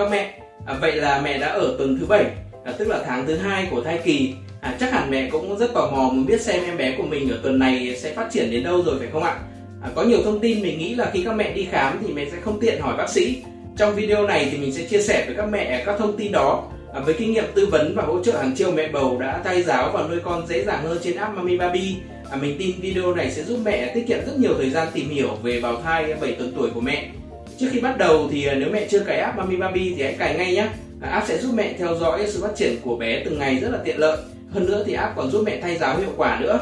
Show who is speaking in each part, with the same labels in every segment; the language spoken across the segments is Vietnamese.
Speaker 1: các mẹ. À, vậy là mẹ đã ở tuần thứ bảy à, tức là tháng thứ hai của thai kỳ. À, chắc hẳn mẹ cũng rất tò mò muốn biết xem em bé của mình ở tuần này sẽ phát triển đến đâu rồi phải không ạ? À, có nhiều thông tin mình nghĩ là khi các mẹ đi khám thì mẹ sẽ không tiện hỏi bác sĩ. Trong video này thì mình sẽ chia sẻ với các mẹ các thông tin đó à, với kinh nghiệm tư vấn và hỗ trợ hàng triệu mẹ bầu đã thay giáo và nuôi con dễ dàng hơn trên app Mami Baby. À, mình tin video này sẽ giúp mẹ tiết kiệm rất nhiều thời gian tìm hiểu về bào thai 7 tuần tuổi của mẹ Trước khi bắt đầu thì à, nếu mẹ chưa cài app Mami Baby thì hãy cài ngay nhé. À, app sẽ giúp mẹ theo dõi sự phát triển của bé từng ngày rất là tiện lợi. Hơn nữa thì app còn giúp mẹ thay giáo hiệu quả nữa.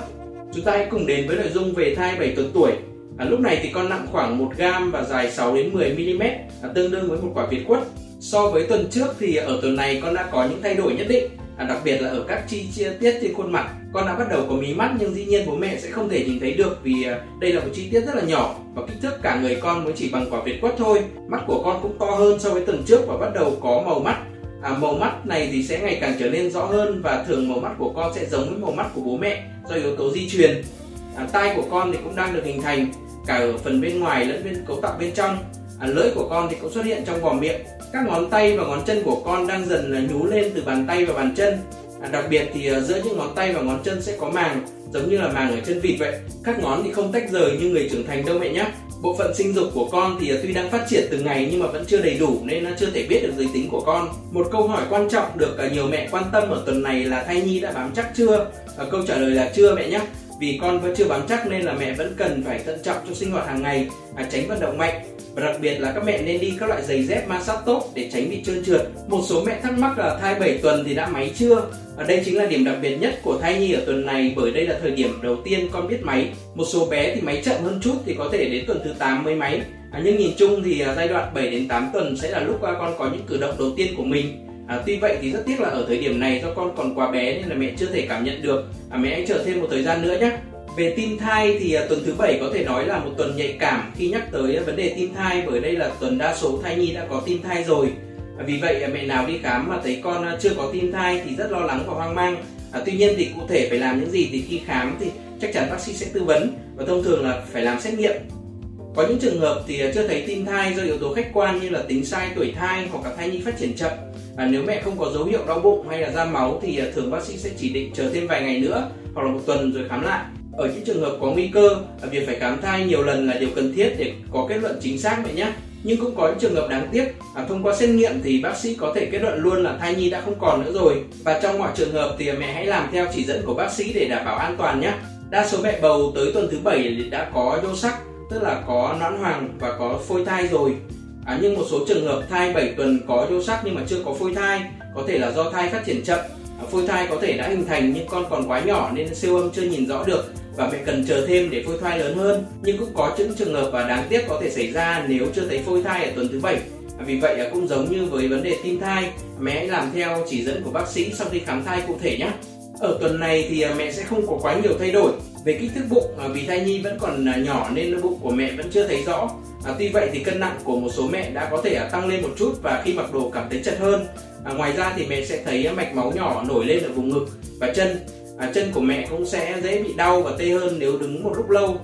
Speaker 1: Chúng ta hãy cùng đến với nội dung về thai 7 tuần tuổi. À, lúc này thì con nặng khoảng 1 gram và dài 6 đến 10 mm, à, tương đương với một quả việt quất. So với tuần trước thì ở tuần này con đã có những thay đổi nhất định, à, đặc biệt là ở các chi chi tiết trên khuôn mặt. Con đã bắt đầu có mí mắt nhưng dĩ nhiên bố mẹ sẽ không thể nhìn thấy được vì à, đây là một chi tiết rất là nhỏ và kích thước cả người con mới chỉ bằng quả việt quất thôi. Mắt của con cũng to hơn so với tuần trước và bắt đầu có màu mắt. À, màu mắt này thì sẽ ngày càng trở nên rõ hơn và thường màu mắt của con sẽ giống với màu mắt của bố mẹ do yếu tố di truyền. À, tai của con thì cũng đang được hình thành cả ở phần bên ngoài lẫn bên cấu tạo bên trong à, lưỡi của con thì cũng xuất hiện trong vòng miệng. Các ngón tay và ngón chân của con đang dần nhú lên từ bàn tay và bàn chân. À, đặc biệt thì à, giữa những ngón tay và ngón chân sẽ có màng giống như là màng ở chân vịt vậy. Các ngón thì không tách rời như người trưởng thành đâu mẹ nhé. Bộ phận sinh dục của con thì à, tuy đang phát triển từng ngày nhưng mà vẫn chưa đầy đủ nên nó chưa thể biết được giới tính của con. Một câu hỏi quan trọng được à, nhiều mẹ quan tâm ở tuần này là thai nhi đã bám chắc chưa? Câu trả lời là chưa mẹ nhé vì con vẫn chưa bám chắc nên là mẹ vẫn cần phải thận trọng trong sinh hoạt hàng ngày và tránh vận động mạnh. Và đặc biệt là các mẹ nên đi các loại giày dép ma sát tốt để tránh bị trơn trượt. Một số mẹ thắc mắc là thai 7 tuần thì đã máy chưa? Ở đây chính là điểm đặc biệt nhất của thai nhi ở tuần này bởi đây là thời điểm đầu tiên con biết máy. Một số bé thì máy chậm hơn chút thì có thể đến tuần thứ 8 mới máy. À, nhưng nhìn chung thì à, giai đoạn 7 đến 8 tuần sẽ là lúc à, con có những cử động đầu tiên của mình. À, tuy vậy thì rất tiếc là ở thời điểm này do con còn quá bé nên là mẹ chưa thể cảm nhận được. À, mẹ hãy chờ thêm một thời gian nữa nhé. Về tim thai thì à, tuần thứ bảy có thể nói là một tuần nhạy cảm khi nhắc tới à, vấn đề tim thai bởi đây là tuần đa số thai nhi đã có tim thai rồi. À, vì vậy à, mẹ nào đi khám mà thấy con à, chưa có tim thai thì rất lo lắng và hoang mang. À, tuy nhiên thì cụ thể phải làm những gì thì khi khám thì chắc chắn bác sĩ sẽ tư vấn và thông thường là phải làm xét nghiệm. Có những trường hợp thì à, chưa thấy tim thai do yếu tố khách quan như là tính sai tuổi thai hoặc cả thai nhi phát triển chậm. À, nếu mẹ không có dấu hiệu đau bụng hay là ra máu thì à, thường bác sĩ sẽ chỉ định chờ thêm vài ngày nữa hoặc là một tuần rồi khám lại. Ở những trường hợp có nguy cơ à, việc phải khám thai nhiều lần là điều cần thiết để có kết luận chính xác vậy nhé. Nhưng cũng có những trường hợp đáng tiếc à, thông qua xét nghiệm thì bác sĩ có thể kết luận luôn là thai nhi đã không còn nữa rồi. Và trong mọi trường hợp thì à, mẹ hãy làm theo chỉ dẫn của bác sĩ để đảm bảo an toàn nhé. Đa số mẹ bầu tới tuần thứ bảy đã có nhô sắc tức là có nõn hoàng và có phôi thai rồi à, nhưng một số trường hợp thai 7 tuần có nhô sắc nhưng mà chưa có phôi thai có thể là do thai phát triển chậm. À, phôi thai có thể đã hình thành nhưng con còn quá nhỏ nên siêu âm chưa nhìn rõ được và mẹ cần chờ thêm để phôi thai lớn hơn. Nhưng cũng có những trường hợp và đáng tiếc có thể xảy ra nếu chưa thấy phôi thai ở tuần thứ bảy. À, vì vậy à, cũng giống như với vấn đề tim thai mẹ hãy làm theo chỉ dẫn của bác sĩ sau khi khám thai cụ thể nhé ở tuần này thì à, mẹ sẽ không có quá nhiều thay đổi về kích thước bụng à, vì thai nhi vẫn còn à, nhỏ nên bụng của mẹ vẫn chưa thấy rõ. À, tuy vậy thì cân nặng của một số mẹ đã có thể tăng lên một chút và khi mặc đồ cảm thấy chật hơn. À, ngoài ra thì mẹ sẽ thấy mạch máu nhỏ nổi lên ở vùng ngực và chân. À, chân của mẹ cũng sẽ dễ bị đau và tê hơn nếu đứng một lúc lâu.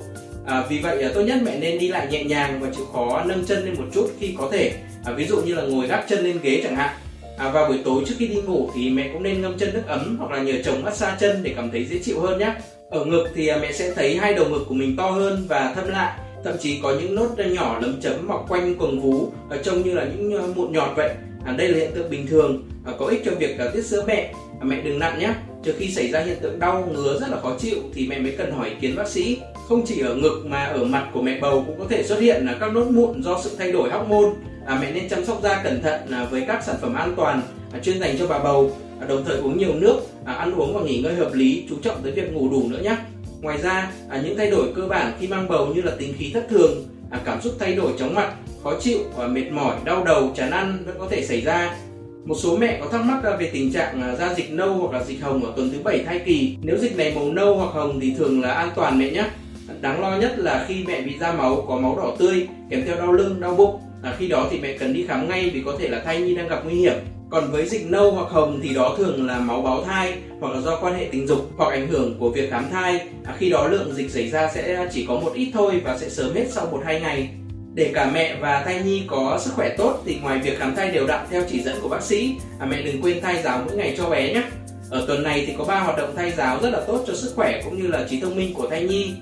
Speaker 1: À, vì vậy tốt nhất mẹ nên đi lại nhẹ nhàng và chịu khó nâng chân lên một chút khi có thể. À, ví dụ như là ngồi gác chân lên ghế chẳng hạn à, và buổi tối trước khi đi ngủ thì mẹ cũng nên ngâm chân nước ấm hoặc là nhờ chồng massage chân để cảm thấy dễ chịu hơn nhé. Ở ngực thì à, mẹ sẽ thấy hai đầu ngực của mình to hơn và thâm lại. Thậm chí có những nốt nhỏ lấm chấm mọc quanh quầng vú à, trông như là những à, mụn nhọt vậy. À, đây là hiện tượng bình thường à, có ích cho việc à, tiết sữa mẹ. À, mẹ đừng nặng nhé. Trước khi xảy ra hiện tượng đau ngứa rất là khó chịu thì mẹ mới cần hỏi ý kiến bác sĩ. Không chỉ ở ngực mà ở mặt của mẹ bầu cũng có thể xuất hiện là các nốt mụn do sự thay đổi hormone à, mẹ nên chăm sóc da cẩn thận à, với các sản phẩm an toàn à, chuyên dành cho bà bầu à, đồng thời uống nhiều nước à, ăn uống và nghỉ ngơi hợp lý chú trọng tới việc ngủ đủ nữa nhé ngoài ra à, những thay đổi cơ bản khi mang bầu như là tính khí thất thường à, cảm xúc thay đổi chóng mặt khó chịu và mệt mỏi đau đầu chán ăn vẫn có thể xảy ra một số mẹ có thắc mắc à, về tình trạng à, da dịch nâu hoặc là dịch hồng ở tuần thứ 7 thai kỳ. Nếu dịch này màu nâu hoặc hồng thì thường là an toàn mẹ nhé. Đáng lo nhất là khi mẹ bị da máu có máu đỏ tươi kèm theo đau lưng, đau bụng. À, khi đó thì mẹ cần đi khám ngay vì có thể là thai nhi đang gặp nguy hiểm. Còn với dịch nâu hoặc hồng thì đó thường là máu báo thai hoặc là do quan hệ tình dục hoặc ảnh hưởng của việc khám thai. À, khi đó lượng dịch xảy ra sẽ chỉ có một ít thôi và sẽ sớm hết sau một hai ngày để cả mẹ và thai nhi có sức khỏe tốt thì ngoài việc khám thai đều đặn theo chỉ dẫn của bác sĩ, à, mẹ đừng quên thai giáo mỗi ngày cho bé nhé. Ở tuần này thì có 3 hoạt động thai giáo rất là tốt cho sức khỏe cũng như là trí thông minh của thai nhi.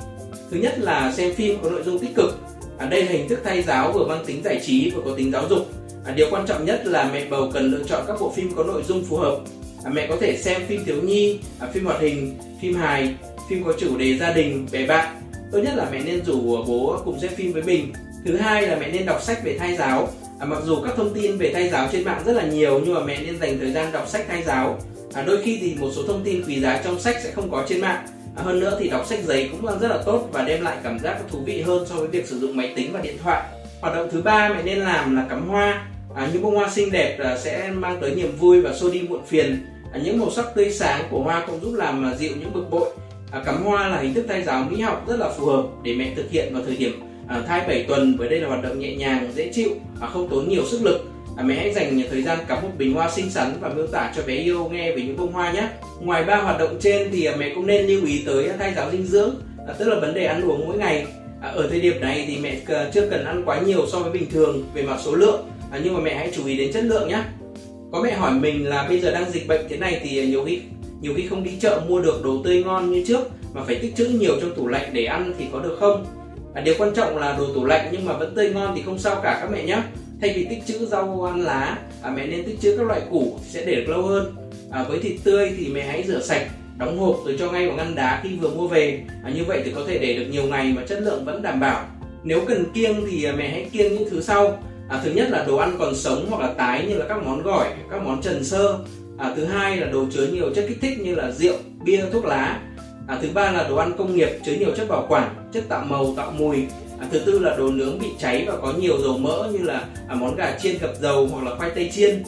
Speaker 1: Thứ nhất là xem phim có nội dung tích cực. À, đây là hình thức thay giáo vừa mang tính giải trí vừa có tính giáo dục. À, điều quan trọng nhất là mẹ bầu cần lựa chọn các bộ phim có nội dung phù hợp. À, mẹ có thể xem phim thiếu nhi, à, phim hoạt hình, phim hài, phim có chủ đề gia đình, bè bạn. Tốt nhất là mẹ nên rủ bố cùng xem phim với mình thứ hai là mẹ nên đọc sách về thai giáo à, mặc dù các thông tin về thai giáo trên mạng rất là nhiều nhưng mà mẹ nên dành thời gian đọc sách thai giáo à, đôi khi thì một số thông tin quý giá trong sách sẽ không có trên mạng hơn nữa thì đọc sách giấy cũng là rất là tốt và đem lại cảm giác thú vị hơn so với việc sử dụng máy tính và điện thoại. Hoạt động thứ ba mẹ nên làm là cắm hoa. À, những bông hoa xinh đẹp là sẽ mang tới niềm vui và xua đi muộn phiền. À, những màu sắc tươi sáng của hoa cũng giúp làm à, dịu những bực bội. À, cắm hoa là hình thức thai giáo mỹ học rất là phù hợp để mẹ thực hiện vào thời điểm à, thai 7 tuần với đây là hoạt động nhẹ nhàng dễ chịu và không tốn nhiều sức lực à, mẹ hãy dành thời gian cắm một bình hoa xinh xắn và miêu tả cho bé yêu nghe về những bông hoa nhé. Ngoài ba hoạt động trên thì à, mẹ cũng nên lưu ý tới thay giáo dinh dưỡng à, tức là vấn đề ăn uống mỗi ngày. À, ở thời điểm này thì mẹ à, chưa cần ăn quá nhiều so với bình thường về mặt số lượng. À, nhưng mà mẹ hãy chú ý đến chất lượng nhé. Có mẹ hỏi mình là bây giờ đang dịch bệnh thế này thì à, nhiều khi nhiều khi không đi chợ mua được đồ tươi ngon như trước mà phải tích trữ nhiều trong tủ lạnh để ăn thì có được không? À, điều quan trọng là đồ tủ lạnh nhưng mà vẫn tươi ngon thì không sao cả các mẹ nhé thay vì tích trữ rau ăn lá à, mẹ nên tích trữ các loại củ thì sẽ để được lâu hơn. À, với thịt tươi thì mẹ hãy rửa sạch đóng hộp rồi cho ngay vào ngăn đá khi vừa mua về. À, như vậy thì có thể để được nhiều ngày mà chất lượng vẫn đảm bảo. Nếu cần kiêng thì à, mẹ hãy kiêng những thứ sau. À, thứ nhất là đồ ăn còn sống hoặc là tái như là các món gỏi các món trần sơ. À, thứ hai là đồ chứa nhiều chất kích thích như là rượu bia thuốc lá. À, thứ ba là đồ ăn công nghiệp chứa nhiều chất bảo quản chất tạo màu tạo mùi à, thứ tư là đồ nướng bị cháy và có nhiều dầu mỡ như là à, món gà chiên gặp dầu hoặc là khoai tây chiên.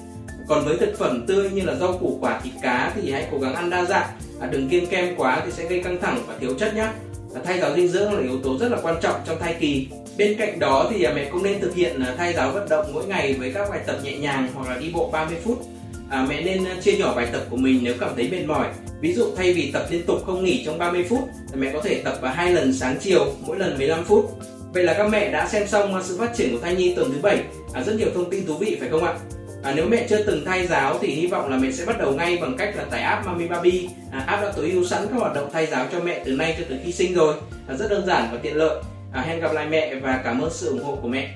Speaker 1: Còn với thực phẩm tươi như là rau củ quả thịt cá thì hãy cố gắng ăn đa dạng. À, đừng kiêng kem quá thì sẽ gây căng thẳng và thiếu chất nhé à, thay giáo dinh dưỡng là yếu tố rất là quan trọng trong thai kỳ. Bên cạnh đó thì à, mẹ cũng nên thực hiện à, thay giáo vận động mỗi ngày với các bài tập nhẹ nhàng hoặc là đi bộ 30 phút. À, mẹ nên à, chia nhỏ bài tập của mình nếu cảm thấy mệt mỏi. Ví dụ thay vì tập liên tục không nghỉ trong 30 phút thì mẹ có thể tập vào hai lần sáng chiều, mỗi lần 15 phút. Vậy là các mẹ đã xem xong sự phát triển của thai nhi tuần thứ 7. À, rất nhiều thông tin thú vị phải không ạ? À, nếu mẹ chưa từng thay giáo thì hy vọng là mẹ sẽ bắt đầu ngay bằng cách là tải app Mami Baby. À, app đã tối ưu sẵn các hoạt động thay giáo cho mẹ từ nay cho tới khi sinh rồi. À, rất đơn giản và tiện lợi. À, hẹn gặp lại mẹ và cảm ơn sự ủng hộ của mẹ.